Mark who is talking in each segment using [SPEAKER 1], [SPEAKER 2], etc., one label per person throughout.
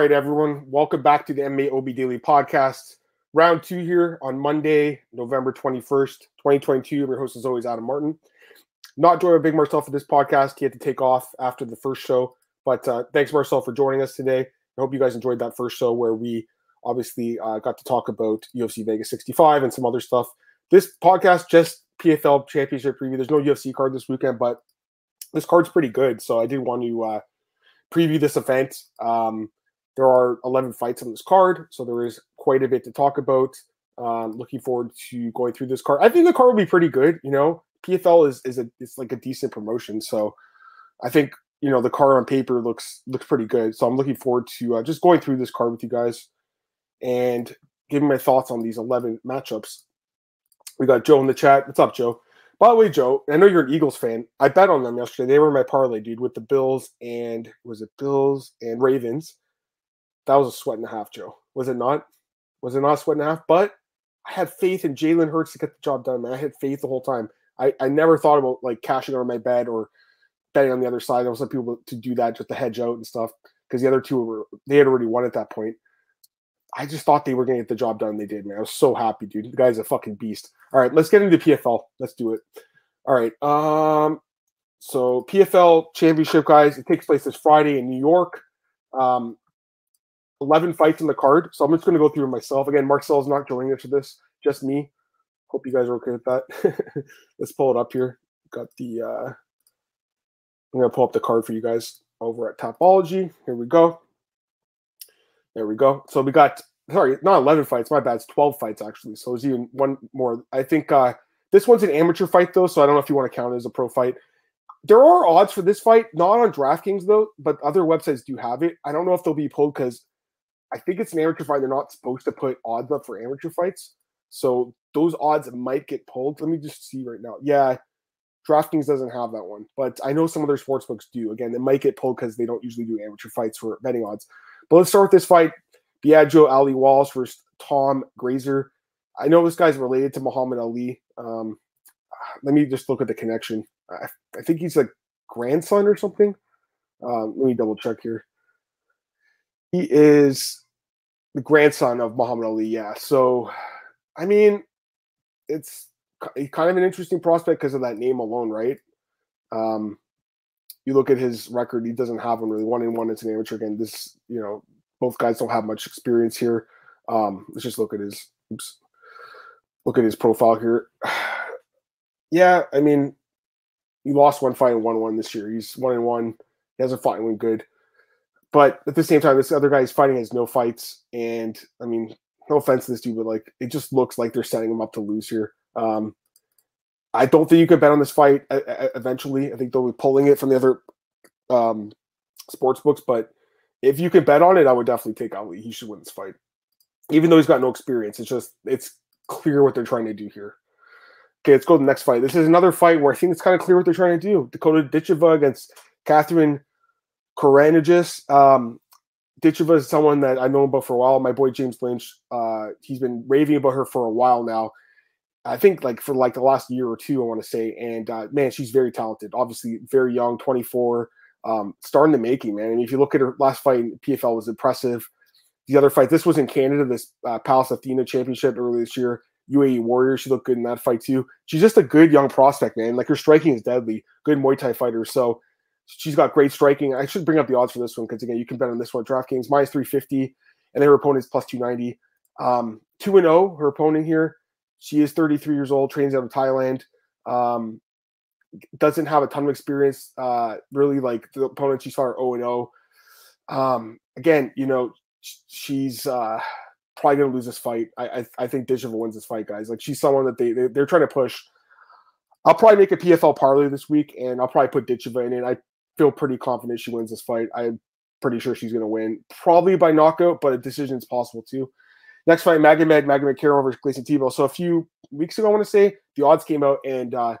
[SPEAKER 1] right, everyone. Welcome back to the MMA OB Daily Podcast. Round two here on Monday, November 21st, 2022. I'm your host, as always, Adam Martin. Not joining Big Marcel for this podcast. He had to take off after the first show. But uh, thanks, Marcel, for joining us today. I hope you guys enjoyed that first show where we obviously uh, got to talk about UFC Vegas 65 and some other stuff. This podcast, just PFL Championship preview. There's no UFC card this weekend, but this card's pretty good. So I did want to uh, preview this event. Um, there are 11 fights on this card, so there is quite a bit to talk about. Um, looking forward to going through this card. I think the card will be pretty good. You know, PFL is is a it's like a decent promotion, so I think you know the card on paper looks looks pretty good. So I'm looking forward to uh, just going through this card with you guys and giving my thoughts on these 11 matchups. We got Joe in the chat. What's up, Joe? By the way, Joe, I know you're an Eagles fan. I bet on them yesterday. They were my parlay, dude, with the Bills and was it Bills and Ravens. That was a sweat and a half, Joe. Was it not? Was it not a sweat and a half? But I had faith in Jalen Hurts to get the job done, man. I had faith the whole time. I, I never thought about like cashing on my bet or betting on the other side. I was some people to do that just to hedge out and stuff because the other two were they had already won at that point. I just thought they were going to get the job done. They did, man. I was so happy, dude. The guy's a fucking beast. All right, let's get into PFL. Let's do it. All right. Um, so PFL championship, guys. It takes place this Friday in New York. Um, 11 fights in the card. So I'm just going to go through myself. Again, Marcel's not joining us for this, just me. Hope you guys are okay with that. Let's pull it up here. Got the, uh, I'm going to pull up the card for you guys over at Tapology. Here we go. There we go. So we got, sorry, not 11 fights. My bad. It's 12 fights, actually. So it's even one more. I think uh, this one's an amateur fight, though. So I don't know if you want to count it as a pro fight. There are odds for this fight, not on DraftKings, though, but other websites do have it. I don't know if they'll be pulled because I think it's an amateur fight. They're not supposed to put odds up for amateur fights. So those odds might get pulled. Let me just see right now. Yeah, DraftKings doesn't have that one, but I know some other sports books do. Again, it might get pulled because they don't usually do amateur fights for betting odds. But let's start with this fight. Biaggio Ali Walsh versus Tom Grazer. I know this guy's related to Muhammad Ali. Um, let me just look at the connection. I, I think he's like grandson or something. Um, let me double check here. He is the grandson of Muhammad Ali. Yeah. So, I mean, it's kind of an interesting prospect because of that name alone, right? Um, you look at his record; he doesn't have one really. One in one, it's an amateur. Again, this you know, both guys don't have much experience here. Um, let's just look at his oops, look at his profile here. yeah, I mean, he lost one fight and won one this year. He's one and one. He hasn't fought anyone good. But at the same time, this other guy is fighting has no fights, and I mean, no offense to this dude, but like it just looks like they're setting him up to lose here. Um, I don't think you can bet on this fight. Eventually, I think they'll be pulling it from the other um, sports books. But if you can bet on it, I would definitely take Ali. He should win this fight, even though he's got no experience. It's just it's clear what they're trying to do here. Okay, let's go to the next fight. This is another fight where I think it's kind of clear what they're trying to do. Dakota Ditcheva against Catherine Koranagis. Um, Ditcheva is someone that I've known about for a while. My boy James Lynch, uh, he's been raving about her for a while now. I think like for like the last year or two, I want to say. And uh, man, she's very talented. Obviously, very young, 24, um, starting the making, man. I mean, if you look at her last fight in PFL was impressive. The other fight, this was in Canada, this uh, Pallas Athena Championship earlier this year. UAE Warrior, she looked good in that fight too. She's just a good young prospect, man. Like her striking is deadly. Good Muay Thai fighter. So She's got great striking. I should bring up the odds for this one because again, you can bet on this one. DraftKings minus 350, and her is plus 290. Um, 2 and 0, her opponent here. She is 33 years old, trains out of Thailand. Um, doesn't have a ton of experience. Uh, really, like the opponent she's fought 0 and 0. Um, again, you know, she's uh, probably going to lose this fight. I, I, I think Ditcheva wins this fight, guys. Like she's someone that they, they they're trying to push. I'll probably make a PFL parlay this week, and I'll probably put Ditcheva in it. I feel pretty confident she wins this fight. I'm pretty sure she's going to win, probably by knockout, but a decision is possible too. Next fight, Magomed Magomedkerimov versus Gleison Tibau. So a few weeks ago, I want to say the odds came out, and uh,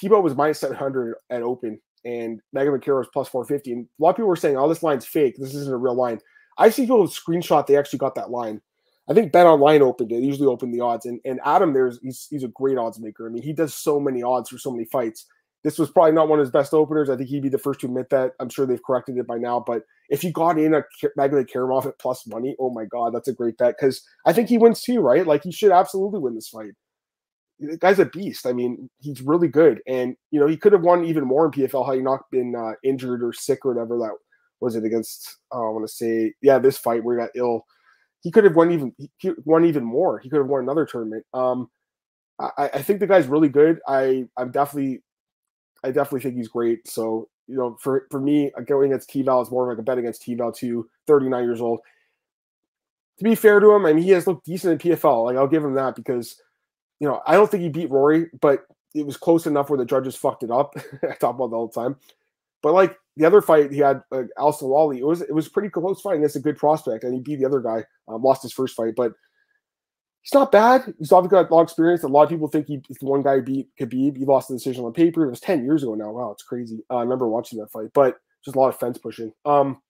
[SPEAKER 1] Tibau was minus 700 at open, and Magomedkerimov was plus 450. And a lot of people were saying, "Oh, this line's fake. This isn't a real line." I see people screenshot they actually got that line. I think Bet Online opened it. Usually open the odds, and and Adam there's he's he's a great odds maker. I mean, he does so many odds for so many fights this was probably not one of his best openers. I think he'd be the first to admit that. I'm sure they've corrected it by now. But if you got in a Magomedkerimov at plus money, oh my god, that's a great bet because I think he wins too, right? Like he should absolutely win this fight. The guy's a beast. I mean, he's really good, and you know he could have won even more in PFL had he not been uh, injured or sick or whatever. That was it against. Uh, I want to say, yeah, this fight where he got ill. He could have won even he won even more. He could have won another tournament. Um, I, I think the guy's really good. I I'm definitely I definitely think he's great. So, you know, for, for me, uh, going against Tibau is more of like a bet against Tibau too, 39 years old. To be fair to him, I mean, he has looked decent in PFL. Like, I'll give him that because, you know, I don't think he beat Rory, but it was close enough where the judges fucked it up. I talk about that all the time. But like the other fight, he had uh, Al Salali. It was it was pretty close fight against a good prospect, and he beat the other guy. Um, lost his first fight, but he's not bad. He's obviously got a lot of experience. A lot of people think he's the one guy who beat Khabib. He lost the decision on paper. It was 10 years ago now. Wow, it's crazy. Uh, I remember watching that fight, but just a lot of fence pushing. Um,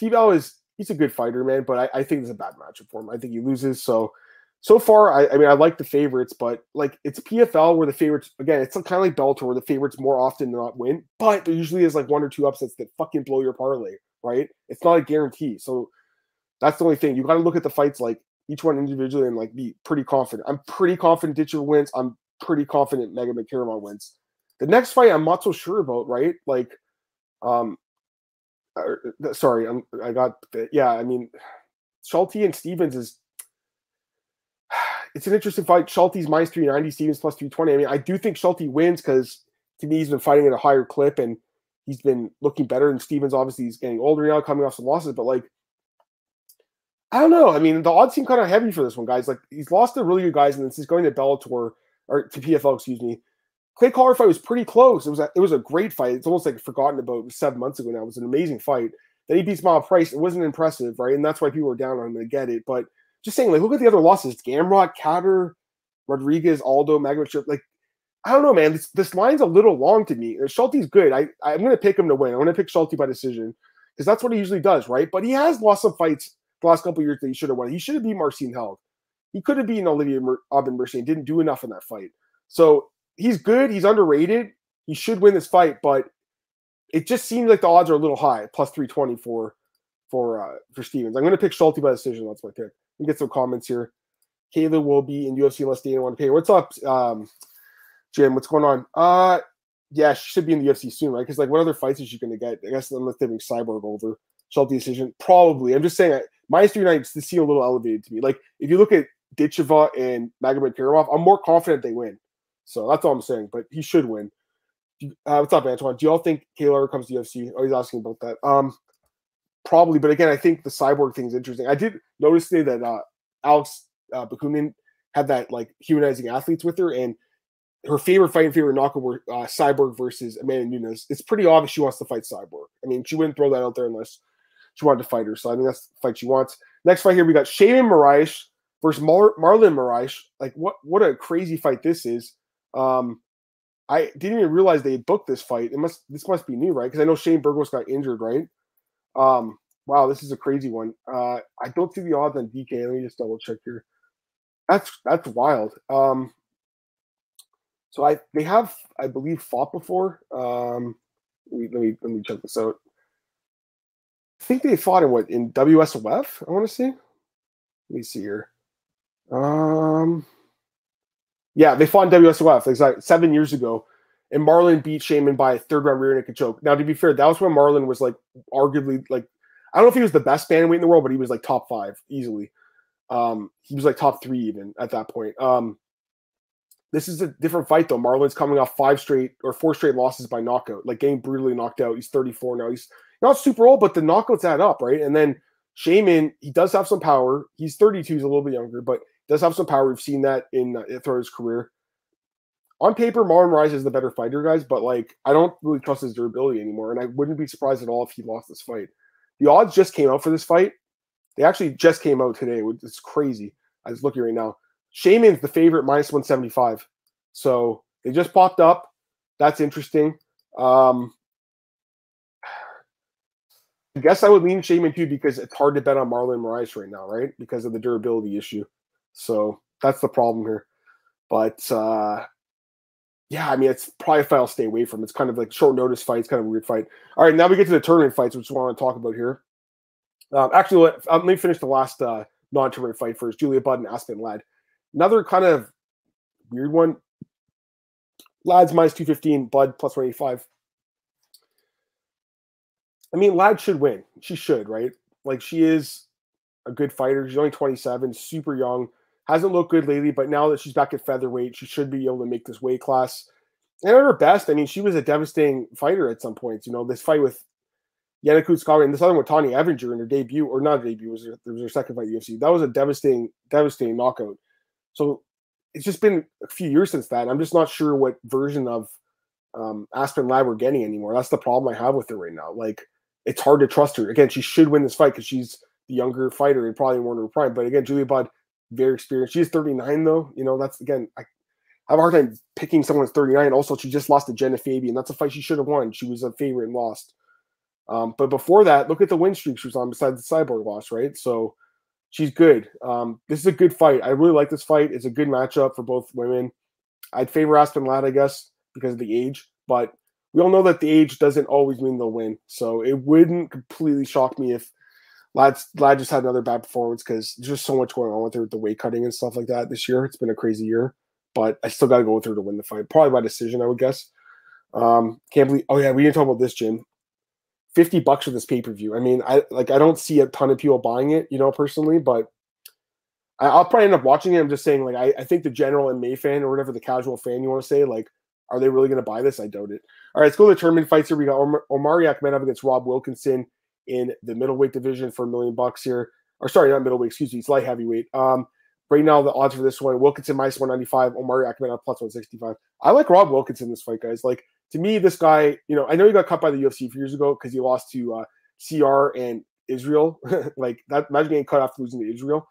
[SPEAKER 1] Tibau is he's a good fighter, man, but I, I think it's a bad matchup for him. I think he loses. So so far, I, I mean, I like the favorites, but like it's PFL where the favorites again, it's kind of like Bellator where the favorites more often than not win, but there usually is like one or two upsets that fucking blow your parlay, right? It's not a guarantee. So that's the only thing. You got to look at the fights like each one individually and like be pretty confident. I'm pretty confident Ditcher wins. I'm pretty confident Magomedkerimov wins. The next fight I'm not so sure about, right? Like, um, or, sorry, I'm I got yeah. I mean, Schulte and Stephens is it's an interesting fight. Schulte's minus 390, Stephens plus 320. I mean, I do think Schulte wins because to me he's been fighting at a higher clip and he's been looking better. And Stephens obviously he's getting older now, coming off some losses, but like I don't know. I mean, the odds seem kind of heavy for this one, guys. Like he's lost to really good guys, and this is going to Bellator or to PFL, excuse me. Clay Collard fight was pretty close. It was a, it was a great fight. It's almost like forgotten about seven months ago now. It was an amazing fight. Then he beats Myles Price. It wasn't impressive, right? And that's why people were down on him to get it. But just saying, like, look at the other losses: Gamrot, Kattar, Rodriguez, Aldo, Magnet. Like, I don't know, man. This this line's a little long to me. Schulte's good. I I'm going to pick him to win. I'm going to pick Schulte by decision because that's what he usually does, right? But he has lost some fights the last couple years that he should have won. He should have beat Marcin Held. He could have beaten Olivier Mer- Aubin and didn't do enough in that fight. So he's good. He's underrated. He should win this fight, but it just seems like the odds are a little high, plus 320 for for uh, for Stephens. I'm going to pick Schulte by decision. That's my pick. We get some comments here. Kayla will be in UFC unless Dana want to pay. What's up, um, Jim? What's going on? Uh, yeah, she should be in the UFC soon, right? Because like, what other fights is she going to get? I guess unless they bring Cyborg over. Schulte decision, probably. I'm just saying minus three nights to see a little elevated to me. Like if you look at Ditcheva and Magomedkerimov, I'm more confident they win. So that's all I'm saying. But he should win. Uh, what's up, Antoine? Do y'all think Kayla comes to UFC? Oh, he's asking about that. Um, probably. But again, I think the cyborg thing is interesting. I did notice today that uh, Alex uh, Bakunin had that like humanizing athletes with her, and her favorite fight and favorite knockout were uh, Cyborg versus Amanda Nunes. It's pretty obvious she wants to fight Cyborg. I mean, she wouldn't throw that out there unless she wanted to fight her. So I think that's the fight she wants. Next fight here, we got Sheymon Moraes versus Mar- Marlon Moraes. Like what what a crazy fight this is. Um, I didn't even realize they booked this fight. It must this must be new, right? Because I know Shane Burgos got injured, right? Um, wow, this is a crazy one. Uh, I don't see the odds on DK. Let me just double check here. That's that's wild. Um, so I they have I believe fought before. Um, let me let me, let me check this out. I think they fought in what in WSOF. I want to see. Let me see here. Um, yeah, they fought in WSOF. Like seven years ago, and Marlon beat Sheymon by a third round rear naked choke. Now, to be fair, that was when Marlon was like arguably like I don't know if he was the best bantamweight in the world, but he was like top five easily. Um, he was like top three even at that point. Um, this is a different fight though. Marlon's coming off five straight or four straight losses by knockout, like getting brutally knocked out. He's 34 now. He's not super old, but the knockouts add up, right? And then Sheymon, he does have some power. He's 32, he's a little bit younger, but does have some power. We've seen that in uh, throughout his career. On paper, Marlon Moraes is the better fighter, guys, but like I don't really trust his durability anymore, and I wouldn't be surprised at all if he lost this fight. The odds just came out for this fight. They actually just came out today. It's crazy. I was looking right now. Sheymon's the favorite minus 175. So they just popped up. That's interesting. Um, I guess I would lean Sheymon too because it's hard to bet on Marlon Moraes right now, right? Because of the durability issue. So that's the problem here. But uh yeah, I mean, it's probably a fight I'll stay away from. It's kind of like short notice fight. It's kind of a weird fight. All right, now we get to the tournament fights, which I want to talk about here. Um, actually, let, uh, let, me finish the last uh, non-tournament fight first. Julia Budd and Aspen Ladd. Another kind of weird one. Ladd's minus 215, Budd plus 185. I mean, Ladd should win. She should, right? Like, she is a good fighter. She's only 27, super young. Hasn't looked good lately, but now that she's back at featherweight, she should be able to make this weight class. And at her best, I mean, she was a devastating fighter at some points. You know, this fight with Yana Kunitskaya and this other one with Tonya Evinger in her debut, or not debut, was her, was her second fight UFC. That was a devastating, devastating knockout. So it's just been a few years since that. I'm just not sure what version of um, Aspen Ladd we're getting anymore. That's the problem I have with her right now. Like, it's hard to trust her. Again, she should win this fight because she's the younger fighter and probably more in her prime. But again, Julia Budd very experienced. She's 39 though. You know, that's again, I have a hard time picking someone 39. Also, she just lost to Jenna Fabian. That's a fight she should have won. She was a favorite and lost. Um, but before that, look at the win streak she was on besides the cyborg loss, right? So she's good. Um, this is a good fight. I really like this fight. It's a good matchup for both women. I'd favor Aspen Ladd, I guess, because of the age, but we all know that the age doesn't always mean they'll win. So it wouldn't completely shock me if Ladd, Ladd just had another bad performance because there's just so much going on with her with the weight cutting and stuff like that this year. It's been a crazy year, but I still got to go with her to win the fight. Probably by decision, I would guess. Um, can't believe. Oh yeah, we didn't talk about this, Jim. Fifty bucks for this pay per view. I mean, I like. I don't see a ton of people buying it, you know, personally, but I, will probably end up watching it. I'm just saying, like, I, I think the general and May fan or whatever the casual fan you want to say, like, are they really going to buy this? I doubt it. All right, let's go to the tournament fights here. We got Omar, Omari Akhmedov against Rob Wilkinson in the middleweight division for a million bucks here. Or sorry, not middleweight, excuse me, it's light heavyweight. Um, right now the odds for this one: Wilkinson minus one ninety five, Omari Akhmedov plus one sixty five. I like Rob Wilkinson in this fight, guys. Like to me, this guy, you know, I know he got cut by the UFC a few years ago because he lost to uh, CR and Israel. like that, imagine getting cut after losing to Israel.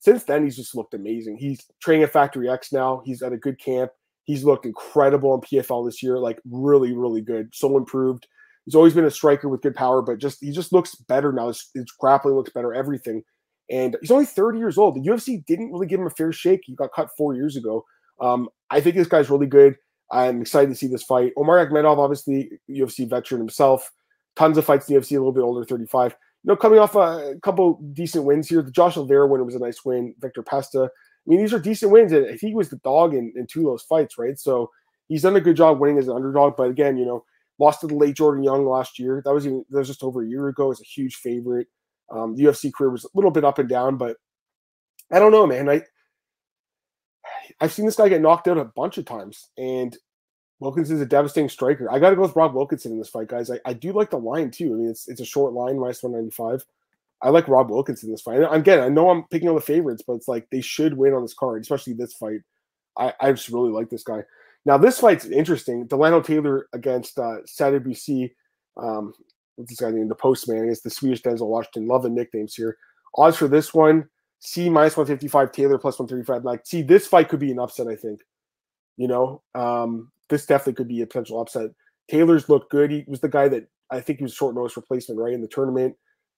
[SPEAKER 1] Since then, he's just looked amazing. He's training at Factory X now. He's at a good camp. He's looked incredible in PFL this year, like really, really good. So improved. He's always been a striker with good power, but just he just looks better now. His, his grappling looks better, everything. And he's only 30 years old. The UFC didn't really give him a fair shake. He got cut four years ago. Um, I think this guy's really good. I'm excited to see this fight. Omar Akhmedov, obviously UFC veteran himself, tons of fights in the UFC, a little bit older, 35. You know, coming off a couple decent wins here. The Josh Silveira winner was a nice win. Victor Pesta. I mean, these are decent wins, and he was the dog in, in two of those fights, right? So he's done a good job winning as an underdog. But again, you know, Lost to the late Jordan Young last year. That was even that was just over a year ago. It's a huge favorite. Um, the UFC career was a little bit up and down, but I don't know, man. I I've seen this guy get knocked out a bunch of times, and Wilkinson's a devastating striker. I got to go with Rob Wilkinson in this fight, guys. I, I do like the line too. I mean, it's it's a short line, minus one ninety five. I like Rob Wilkinson in this fight. And again, I know I'm picking on the favorites, but it's like they should win on this card, especially this fight. I, I just really like this guy. Now this fight's interesting. Dilano Taylor against uh, Sadibou Sy. Um, what's this guy named? The Postman against the Swedish Denzel Washington. Love the nicknames here. Odds for this one: Sy minus one fifty five. Taylor plus one thirty five. Like, see, this fight could be an upset. I think. You know, um, this definitely could be a potential upset. Taylor's looked good. He was the guy that I think he was short notice replacement right in the tournament.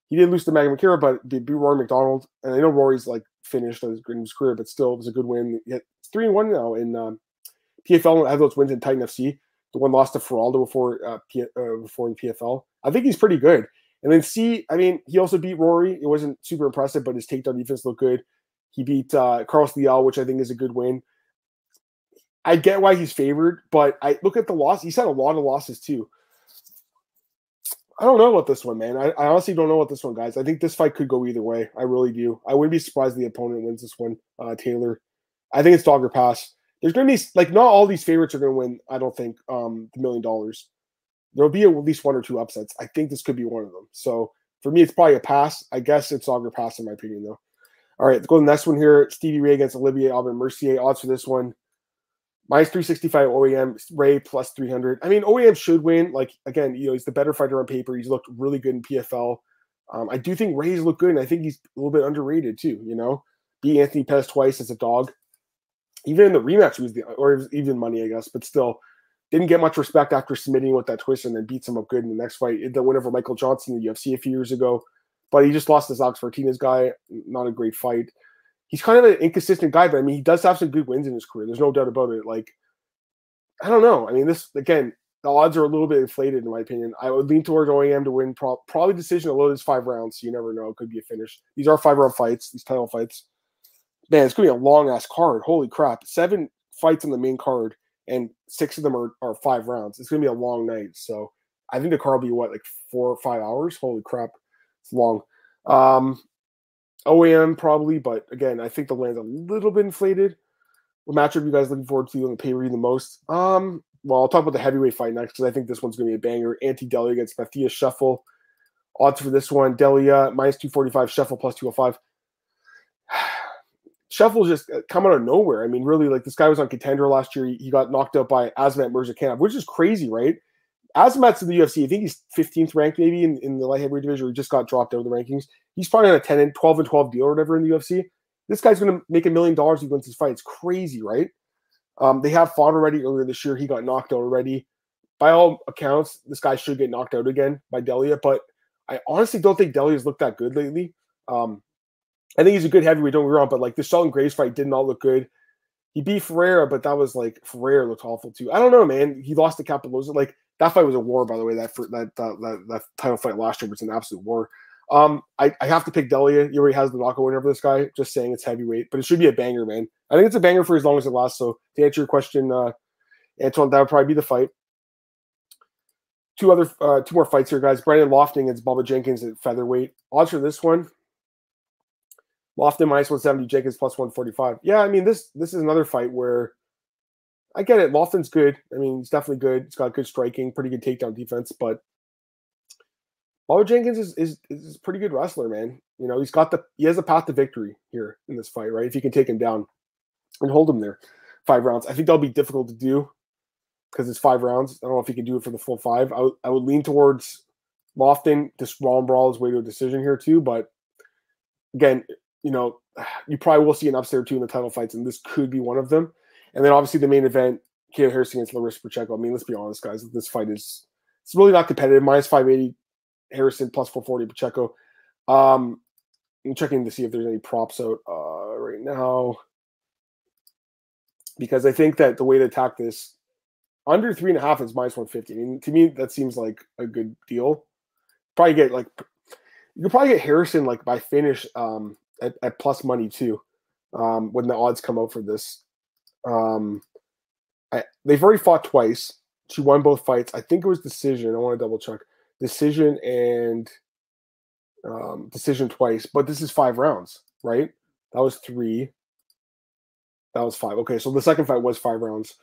[SPEAKER 1] He did lose to Magnum Akira, but did beat Rory MacDonald. And I know Rory's like finished in his career, but still it was a good win. It's three and one now in um, PFL had those wins in Titan FC. The one lost to Faraldo before uh, P- uh, before in PFL. I think he's pretty good. And then Sy, I mean, he also beat Rory. It wasn't super impressive, but his takedown defense looked good. He beat uh, Carlos Leal, which I think is a good win. I get why he's favored, but I look at the loss. He's had a lot of losses too. I don't know about this one, man. I, I, honestly don't know about this one, guys. I think this fight could go either way. I really do. I wouldn't be surprised if the opponent wins this one, uh, Taylor. I think it's dog or pass there's going to be like not all these favorites are going to win. I don't think um, the million dollars. There'll be at least one or two upsets. I think this could be one of them. So for me, it's probably a pass. I guess it's Auger pass in my opinion, though. All right, let's go to the next one here. Stevie Ray against Olivier Aubin-Mercier. Odds for this one. Minus 365 OAM, Ray plus 300. I mean, OAM should win. Like, again, you know, he's the better fighter on paper. He's looked really good in PFL. Um, I do think Ray's looked good, and I think he's a little bit underrated too, you know? Beat Anthony Pettis twice as a dog even in the rematch, he was the or even money, I guess, but still didn't get much respect after submitting with that twist and then beats him up good in the next fight. The win over Michael Johnson in the UFC a few years ago, but he just lost this Alex Martinez guy. Not a great fight. He's kind of an inconsistent guy, but I mean, he does have some good wins in his career. There's no doubt about it. Like, I don't know. I mean, this again, the odds are a little bit inflated in my opinion. I would lean towards OAM to win pro- probably decision. Although it's five rounds, so you never know. It could be a finish. These are five round fights. These title fights. Man, it's gonna be a long ass card. Holy crap! Seven fights on the main card, and six of them are, are five rounds. It's gonna be a long night. So I think the car will be what like four or five hours. Holy crap, it's long. Um, OAM probably, but again, I think the land's a little bit inflated. What matchup are you guys looking forward to on the pay per the most? Um, well, I'll talk about the heavyweight fight next because I think this one's going to be a banger. Ante Delija against Matheus Scheffel. Odds for this one: Delija minus two forty five, Scheffel plus two hundred five. Scheffel just uh, come out of nowhere. I mean, really, like this guy was on contender last year. He got knocked out by Azamat Murzakanov, which is crazy, right? Azamat's in the UFC. I think he's 15th ranked maybe in, in the light heavyweight division. He just got dropped out of the rankings. He's probably on a 10 and 12 and 12 deal or whatever in the UFC. This guy's going to make a million dollars if he wins his fight. It's crazy, right? Um, they have fought already earlier this year. He got knocked out already. By all accounts, this guy should get knocked out again by Delija, but I honestly don't think Delija's looked that good lately. Um, I think he's a good heavyweight, don't get me wrong, but like the Shelton Graves fight did not look good. He beat Ferreira, but that was like Ferreira looked awful too. I don't know, man. He lost to Cappelozza. Like that fight was a war, by the way. That that that that, that title fight last year was an absolute war. Um, I, I have to pick Delija. He already has the knockout winner for this guy. Just saying it's heavyweight, but it should be a banger, man. I think it's a banger for as long as it lasts. So to answer your question, uh, Antoine, that would probably be the fight. Two other, uh, two more fights here, guys. Brendan Loughnane against Bubba Jenkins at featherweight. Odds for this one: Loughnane minus one seventy, Jenkins plus one forty five. Yeah, I mean this this is another fight where I get it. Loughnane's good. I mean, he's definitely good. He's got good striking, pretty good takedown defense, but Bubba Jenkins is, is is a pretty good wrestler, man. You know, he's got the he has a path to victory here in this fight, right? If you can take him down and hold him there five rounds, I think that'll be difficult to do because it's five rounds. I don't know if he can do it for the full five. I, w- I would lean towards. This Ron Brawl is way to a decision here too, but again, you know, you probably will see an upset or two in the title fights, and this could be one of them. And then obviously the main event, Kayla Harrison against Larissa Pacheco. I mean, let's be honest, guys. This fight is it's really not competitive. Minus five eighty Harrison plus 440 Pacheco. Um, I'm checking to see if there's any props out uh, right now because I think that the way to attack this under three and a half is minus 150. I mean, to me, that seems like a good deal. Probably get like you could probably get Harrison like by finish um, at, at plus money too um, when the odds come out for this. Um, I, they've already fought twice. She won both fights. I think it was decision. I want to double check decision and um, decision twice, but this is five rounds, right? That was three. That was five. Okay, so the second fight was five rounds.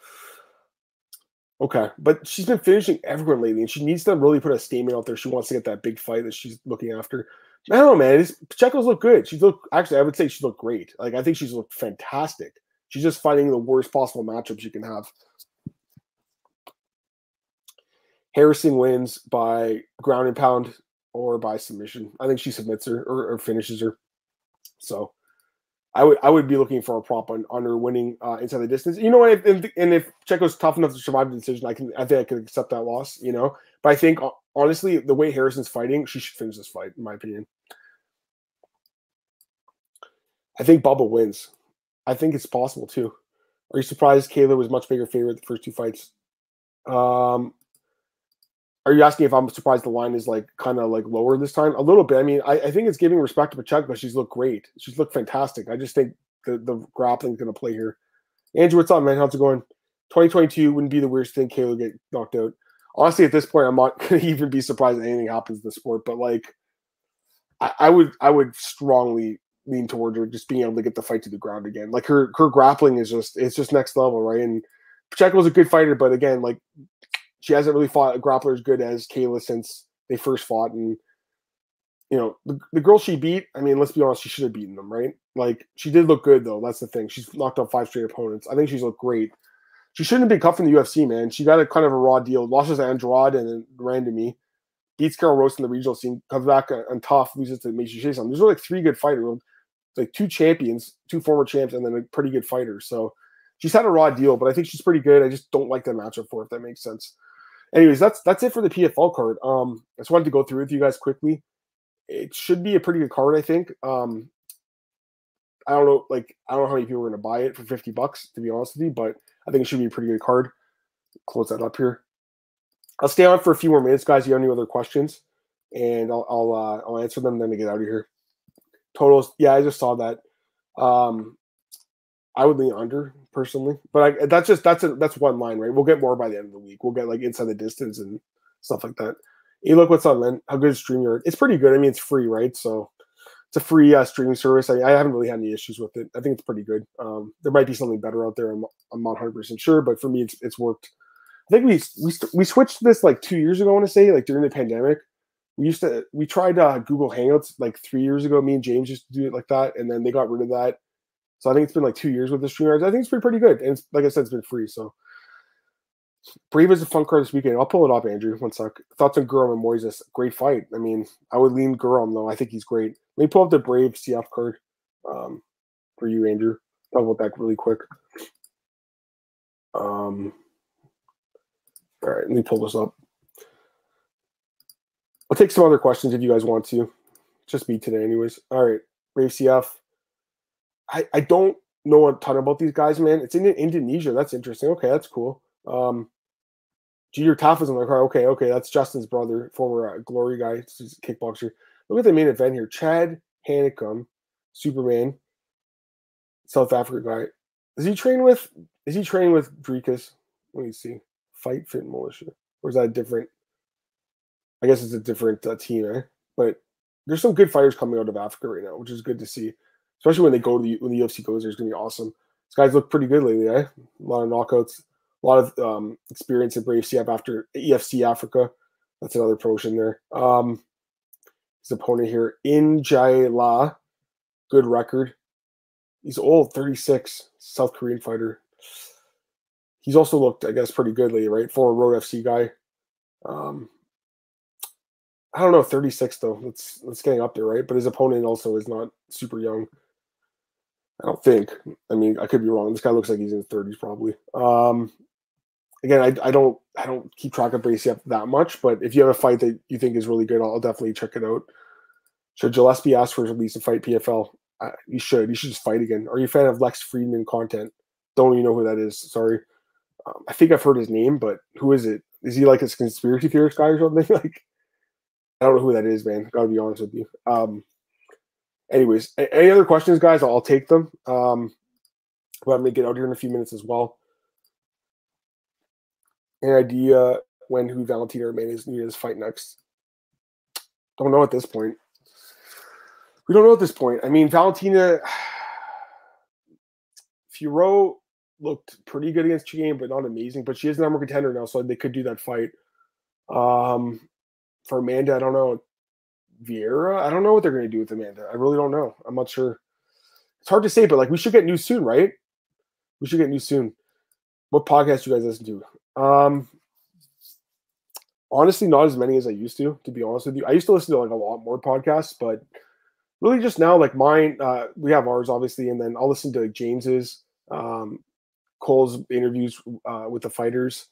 [SPEAKER 1] Okay, but she's been finishing everyone lately, and she needs to really put a statement out there. She wants to get that big fight that she's looking after. I don't know, man. It's, Pacheco's look good. She's look actually, I would say she looked great. Like I think she's looked fantastic. She's just finding the worst possible matchups you can have. Harrison wins by ground and pound or by submission. I think she submits her or, or finishes her. So I would I would be looking for a prop on, her winning uh, inside the distance. You know what? If, and if Checo's tough enough to survive the decision, I can I think I can accept that loss. You know, but I think honestly, the way Harrison's fighting, she should finish this fight, in my opinion. I think Bubba wins. I think it's possible too. Are you surprised Kayla was much bigger favorite the first two fights? Um, are you asking if I'm surprised the line is like kind of like lower this time? A little bit. I mean, I, I think it's giving respect to Pacheco. She's looked great. She's looked fantastic. I just think the the grappling is going to play here. Andrew, what's up, man? How's it going? 2022 wouldn't be the weirdest thing Kayla get knocked out. Honestly, at this point, I'm not going to even be surprised that anything happens in the sport. But like, I, I would I would strongly lean towards her just being able to get the fight to the ground again. Like her her grappling is just it's just next level, right? And Pacheco was a good fighter, but again, like she hasn't really fought a grappler as good as Kayla since they first fought. And you know, the, the girl she beat, I mean, let's be honest, she should have beaten them, right? Like she did look good though. That's the thing. She's knocked out five straight opponents. I think she's looked great. She shouldn't cut from the UFC, man. She got a kind of a raw deal. Losses to Andrade and then ran to me. Beats Carol Rose in the regional scene, comes back on tough, loses to Macy Chiasson. There's like three good fighters, like two champions, two former champs, and then a pretty good fighter. So she's had a raw deal, but I think she's pretty good. I just don't like the matchup for if that makes sense anyways, that's that's it for the PFL card. Um, I just wanted to go through with you guys quickly. It should be a pretty good card, I think. Um, I don't know, like I don't know how many people are going to buy it for fifty bucks, to be honest with you, but I think it should be a pretty good card. close that up here. I'll stay on for a few more minutes, guys. If you have any other questions, and I'll I'll, uh, I'll answer them then to get out of here. Totals, yeah, I just saw that. Um, I would lean under personally, but I, that's just that's a, that's one line, right? We'll get more by the end of the week. We'll get like inside the distance and stuff like that. Hey, look what's on, man. How good is StreamYard? It's pretty good. I mean, it's free, right? So it's a free uh, streaming service. I, I, haven't really had any issues with it. I think it's pretty good. Um, there might be something better out there. I'm, I'm not 100 percent sure, but for me, it's it's worked. I think we we we switched this like two years ago. I want to say like during the pandemic. We used to we tried uh, Google Hangouts like three years ago. Me and James used to do it like that, and then they got rid of that. So I think it's been like two years with the StreamYards. I think it's been pretty good, and like I said, it's been free. So Brave is a fun card this weekend. I'll pull it up, Andrew. One sec. Thoughts on Guram and Moises? Great fight. I mean, I would lean Guram though. I think he's great. Let me pull up the Brave CF card um, for you, Andrew. Talk about that really quick. Um, all right, let me pull this up. I'll take some other questions if you guys want to. Just me today, anyways. All right, Brave CF. I, I don't know a ton about these guys, man. It's in Indonesia. That's interesting. Okay, that's cool. Um, Junior Tafa's in the car. Okay, okay, that's Justin's brother, former uh, Glory guy, kickboxer. Look at the main event here: Chad Hanekom, Superman, South Africa guy. Is he train with? Is he training with Dricus? Let me see. Fight Fit Militia, or is that a different? I guess it's a different uh, team, eh? But there's some good fighters coming out of Africa right now, which is good to see. Especially when they go to the when the UFC goes there, it's gonna be awesome. These guys look pretty good lately, eh? A lot of knockouts a lot of um, experience at Brave CF after EFC Africa. That's another promotion there. Um, his opponent here, Injai La, good record. He's old, 36, South Korean fighter. He's also looked, I guess, pretty good lately, right? Former Road FC guy. Um, I don't know, 36 though. That's that's getting up there, right? But his opponent also is not super young. I don't think. I mean, I could be wrong. This guy looks like he's in his 30s probably. Um, again, I, I don't I don't keep track of Brave CF that much, but if you have a fight that you think is really good, I'll, definitely check it out. Should Gillespie ask for at least a fight PFL? Uh, you should. You should just fight again. Are you a fan of Lex Fridman content? Don't even know who that is. Sorry. Um, I think I've heard his name, but who is it? Is he like a conspiracy theorist guy or something? like, I don't know who that is, man. Gotta be honest with you. Um, anyways, any other questions, guys? I'll, take them. Um, but I'm gonna get out here in a few minutes as well. Any idea when who Valentina or Manny Nunes fight next? Don't know at this point. We don't know at this point. I mean, Valentina Fiorot looked pretty good against Chookagian, but not amazing. But she is the number contender now, so they could do that fight. Um, for Amanda, I don't know. Vieira, I don't know what they're going to do with Amanda. I really don't know. I'm not sure. It's hard to say, but like we should get news soon, right? We should get news soon. What podcast you guys listen to? Um, honestly, not as many as I used to. To be honest with you, I used to listen to like a lot more podcasts, but really just now, like mine, uh, we have ours obviously, and then I'll listen to James's, um, Cole's interviews uh, with the fighters.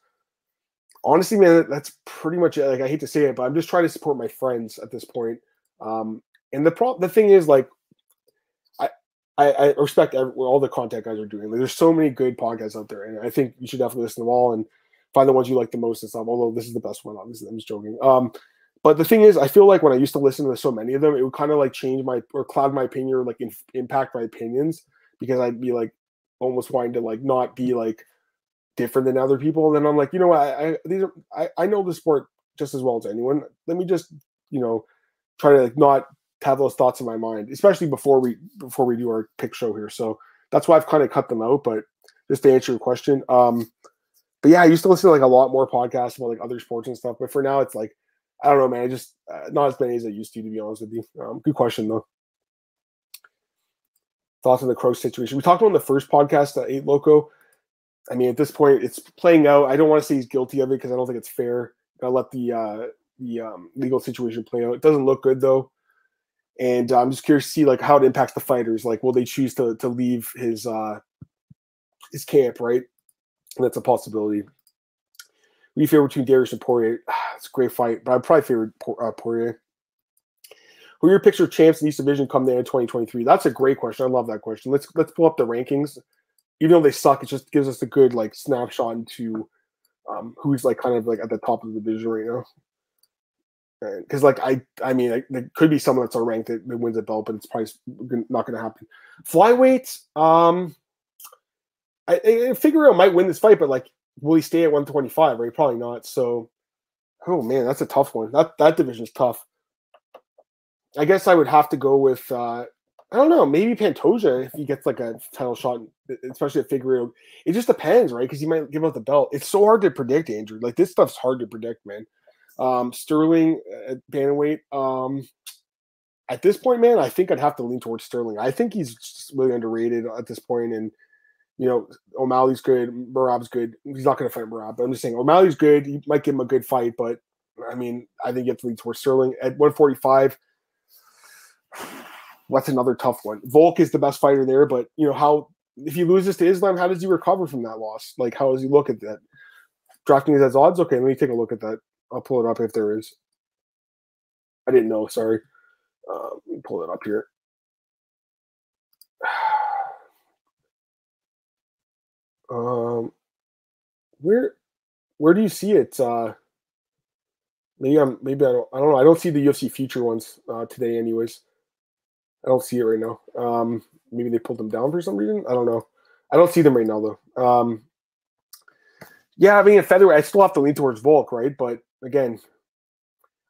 [SPEAKER 1] Honestly, man, that's pretty much it. Like I hate to say it, but I'm just trying to support my friends at this point. Um, and the pro- the thing is, like, I, I respect every, all the content guys are doing. Like, there's so many good podcasts out there, and I think you should definitely listen to them all. And find the ones you like the most and stuff. Although this is the best one, obviously. I'm just joking. Um, but the thing is, I feel like when I used to listen to so many of them, it would kind of like change my or cloud my opinion or like in, impact my opinions because I'd be like almost wanting to like not be like different than other people. And then I'm like, you know what? I, I these are I, I know the sport just as well as anyone. Let me just you know try to like not have those thoughts in my mind, especially before we before we do our pick show here. So that's why I've kind of cut them out. But just to answer your question, um, but yeah, I used to listen to like a lot more podcasts about like other sports and stuff. But for now, it's like I don't know, man. I just uh, not as many as I used to, to be honest with you. Um, good question though. Thoughts on the Crow situation? We talked about in the first podcast, uh, Eight Loco. I mean, at this point, it's playing out. I don't want to say he's guilty of it because I don't think it's fair. Gotta let the uh, the um, legal situation play out. It doesn't look good though, and uh, I'm just curious to see like how it impacts the fighters. Like, will they choose to to leave his uh, his camp? Right, that's a possibility. You favorite between Dariush and Poirier? It's a great fight, but I'd probably favor uh, Poirier. Who your picture champs in each division come there in 2023? That's a great question. I love that question. Let's let's pull up the rankings. Even though they suck, it just gives us a good like snapshot into um, who's like kind of like at the top of the division right now. Because like I, I mean, like, there could be someone that's ranked that, that wins a belt, but it's probably not going to happen. Flyweight, um, I, I figure might win this fight, but like, will he stay at 125? Right, probably not. So, oh man, that's a tough one. That that division's tough. I guess I would have to go with uh, I don't know, maybe Pantoja if he gets like a title shot, especially at Figueroa. It just depends, right? Because he might give up the belt. It's so hard to predict, Andrew. Like this stuff's hard to predict, man. Um, Sterling at bantamweight. Um, at this point, man, I think I'd have to lean towards Sterling. I think he's really underrated at this point, and you know, O'Malley's good, Merab's good. He's not going to fight Merab, but I'm just saying O'Malley's good. He might give him a good fight, but I mean, I think you have to lean towards Sterling at 145 what's another tough one? Volk is the best fighter there, but you know how if he loses to Islam, how does he recover from that loss? Like how does he look at that? Drafting his as odds? Okay, let me take a look at that. I'll pull it up if there is. I didn't know. Sorry. Uh, let me pull it up here. Um, where where do you see it? Uh, maybe I'm maybe I don't I don't know. I don't see the UFC future ones uh, today, anyways. I don't see it right now. Um, maybe they pulled them down for some reason. I don't know. I don't see them right now though. Um, yeah, I mean, at featherweight, I still have to lean towards Volk, right? But again,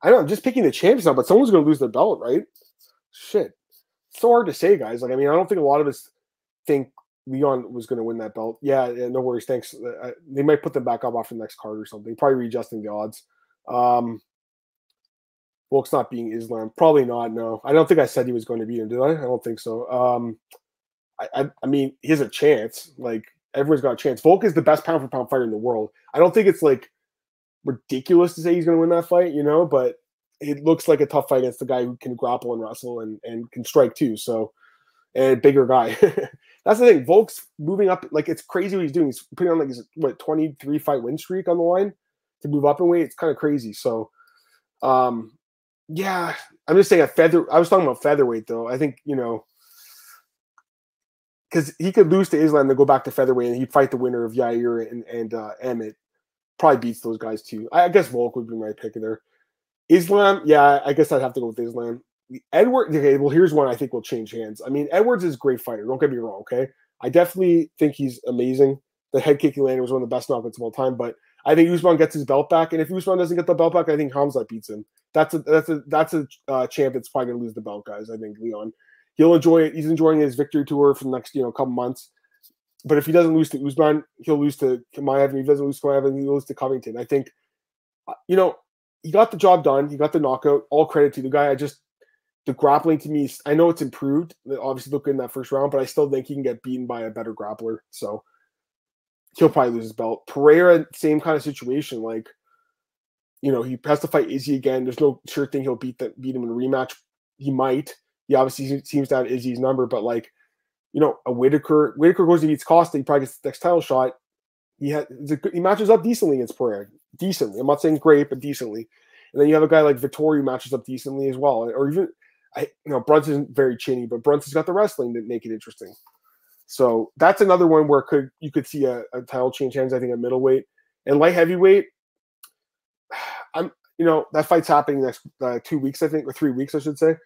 [SPEAKER 1] I don't know I'm just picking the champs now, but someone's going to lose their belt, right? Shit, so hard to say, guys. Like, I mean, I don't think a lot of us think Leon was going to win that belt. Yeah, yeah no worries. Thanks. Uh, they might put them back up off the next card or something. Probably readjusting the odds. Um, Volk's not being Islam. Probably not. No, I don't think I said he was going to beat him. Did I? I don't think so. Um, I, I, I mean, he has a chance. Like everyone's got a chance. Volk is the best pound for pound fighter in the world. I don't think it's like ridiculous to say he's going to win that fight, you know, but it looks like a tough fight against the guy who can grapple and wrestle and, and can strike too. So, and bigger guy. That's the thing. Volk's moving up. Like it's crazy what he's doing. He's putting on like his what 23 fight win streak on the line to move up in weight. It's kind of crazy. So, um, yeah, I'm just saying a feather. I was talking about featherweight though. I think you know because he could lose to Islam and go back to featherweight, and he'd fight the winner of Yair and and uh, Emmett. Probably beats those guys too. I, I guess Volk would be my pick there. Islam, yeah, I guess I'd have to go with Islam. Edward, okay, well, here's one I think will change hands. I mean, Edwards is a great fighter. Don't get me wrong, okay? I definitely think he's amazing. The head kick he was one of the best knockouts of all time, but I think Usman gets his belt back, and if Usman doesn't get the belt back, I think Hamza beats him. That's a that's a that's a uh, champ that's probably gonna lose the belt, guys. I think Leon. He'll enjoy it. He's enjoying his victory tour for the next you know couple months. But if he doesn't lose to Usman, he'll lose to Chimaev. If he doesn't lose to Chimaev, he'll lose to Covington. I think, uh, you know, he got the job done. He got the knockout. All credit to the guy. I just the grappling to me, I know it's improved. Obviously, look good in that first round, but I still think he can get beaten by a better grappler. So he'll probably lose his belt. Pereira, same kind of situation. Like, you know, he has to fight Izzy again. There's no sure thing he'll beat that beat him in a rematch. He might. He obviously seems to have Izzy's number, but like, you know, a Whittaker, Whittaker goes and beats Costa. He probably gets the next title shot. He has he matches up decently against Pereira. Decently. I'm not saying great, but decently. And then you have a guy like Vettori who matches up decently as well. Or even I you know, Brunson's very chinny, but Brunson's got the wrestling to make it interesting. So that's another one where could you could see a, a title change hands. I think at middleweight and light heavyweight. I'm you know that fight's happening next uh, two weeks I think or three weeks I should say.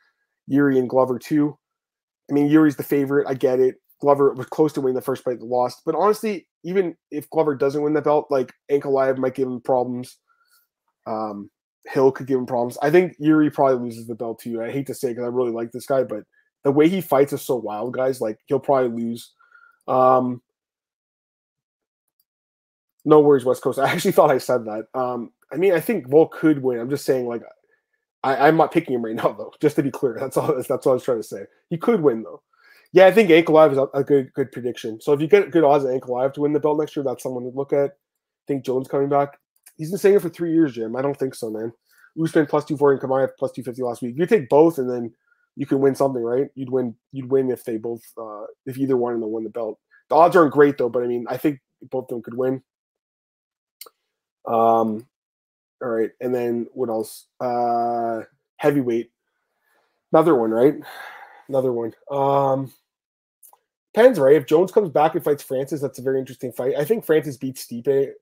[SPEAKER 1] Yuri and Glover too. I mean Yuri's the favorite. I get it. Glover was close to winning the first fight, lost. But honestly, even if Glover doesn't win the belt, like Ankalaev might give him problems. Um, Hill could give him problems. I think Yuri probably loses the belt too. I hate to say because I really like this guy, but the way he fights is so wild, guys. Like he'll probably lose. Um, no worries, West Coast. I actually thought I said that. Um, I mean, I think Volk could win. I'm just saying, like, I, am not picking him right now, though. Just to be clear, that's all. That's all I was trying to say. He could win, though. Yeah, I think Ankalaev is a, a, good good prediction. So if you get good odds of Ankalaev to win the belt next year, that's someone to look at. I think Jones coming back. He's been saying it for three years, Jim. I don't think so, man. Usman plus two forty and Chimaev plus two fifty last week. You take both, and then you can win something, right? You'd win. You'd win if they both, uh, if either one of them won the belt. The odds aren't great though, but I mean, I think both of them could win. Um, all right, and then what else? Uh, heavyweight, another one, right? Another one. Um, depends, right? If Jones comes back and fights Francis, that's a very interesting fight. I think Francis beats Stipe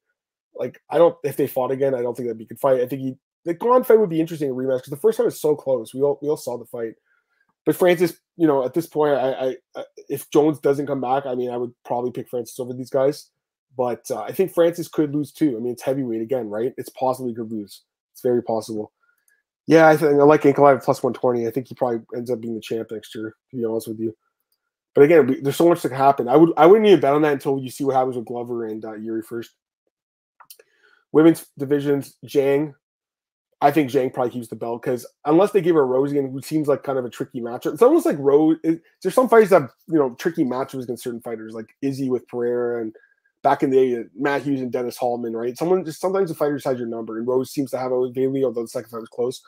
[SPEAKER 1] Like I don't if they fought again, I don't think that'd be a good fight. I think he the Gane fight would be interesting in rematch because the first time was so close. We all we all saw the fight. But Francis, you know, at this point, I, I, if Jones doesn't come back, I mean, I would probably pick Francis over these guys. But uh, I think Francis could lose too. I mean, it's heavyweight again, right? It's possible he could lose. It's very possible. Yeah, I think I like Ankalaev plus 120. I think he probably ends up being the champ next year, to be honest with you. But again, we, there's so much that can happen. I would I wouldn't even bet on that until you see what happens with Glover and uh, Yuri first. Women's divisions, Zhang. I think Zhang probably keeps the belt because unless they give her Rosie, and it seems like kind of a tricky matchup. It's almost like Rose. There's some fighters that have, you know tricky matchups against certain fighters, like Izzy with Pereira and back in the day, Matt Hughes and Dennis Hallman, right? Someone just sometimes the fighters decides your number, and Rose seems to have it with Weili, although the second fight was close.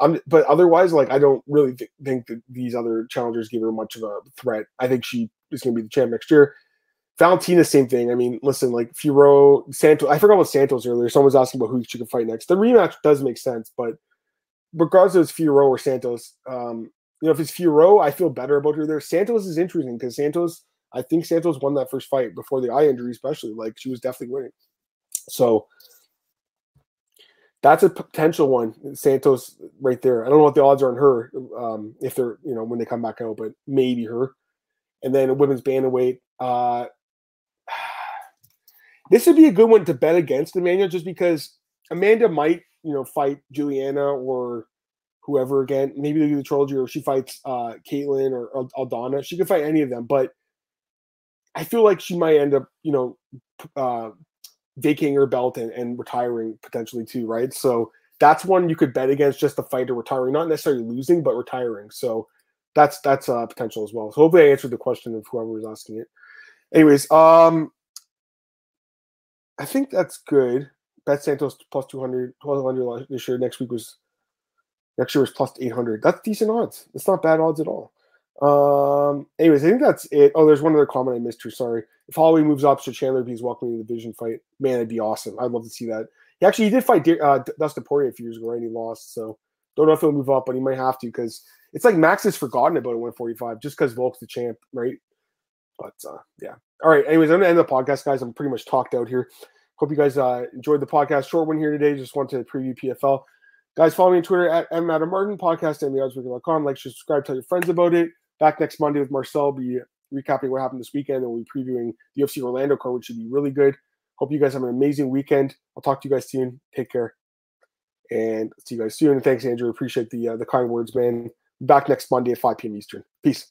[SPEAKER 1] Um, but otherwise, like I don't really th- think that these other challengers give her much of a threat. I think she is going to be the champ next year. Valentina, same thing. I mean, listen, like Fiorot, Santos. I forgot about Santos earlier. Someone was asking about who she could fight next. The rematch does make sense, but regardless of it's Fiorot or Santos, um, you know, if it's Fiorot, I feel better about her there. Santos is interesting because Santos, I think Santos won that first fight before the eye injury, especially. Like she was definitely winning. So that's a potential one. Santos right there. I don't know what the odds are on her um, if they're you know when they come back out, but maybe her. And then women's bantamweight. Uh, this would be a good one to bet against Amanda, just because Amanda might you know fight Juliana or whoever again. Maybe they do the trilogy, or she fights uh, Caitlin or Aldana. She could fight any of them, but I feel like she might end up you know uh, vacating her belt and, and retiring potentially too, right? So that's one you could bet against just the fighter retiring, not necessarily losing, but retiring. So that's that's a potential as well. So hopefully I answered the question of whoever was asking it. Anyways, um I think that's good. Bet Santos plus 200, 1200 this year. Next week was next year was plus 800. That's decent odds. It's not bad odds at all. Um, anyways, I think that's it. Oh, there's one other comment I missed too. Sorry. If Holloway moves up, so Chandler B's welcoming the division fight, man, it'd be awesome. I'd love to see that. He actually he did fight uh, Dustin Poirier a few years ago, and he lost. So don't know if he'll move up, but he might have to because it's like Max has forgotten about it 145 just because Volk's the champ, right? But uh, yeah. All right. Anyways, I'm gonna end the podcast, guys. I'm pretty much talked out here. Hope you guys uh, enjoyed the podcast. Short one here today. Just wanted to preview PFL. Guys, follow me on Twitter at M. Martin, podcast the Like, subscribe, tell your friends about it. Back next Monday with Marcel. Be recapping what happened this weekend, and we'll be previewing the UFC Orlando card, which should be really good. Hope you guys have an amazing weekend. I'll talk to you guys soon. Take care, and see you guys soon. Thanks, Andrew. Appreciate the uh, the kind words, man. Back next Monday at 5 p.m. Eastern. Peace.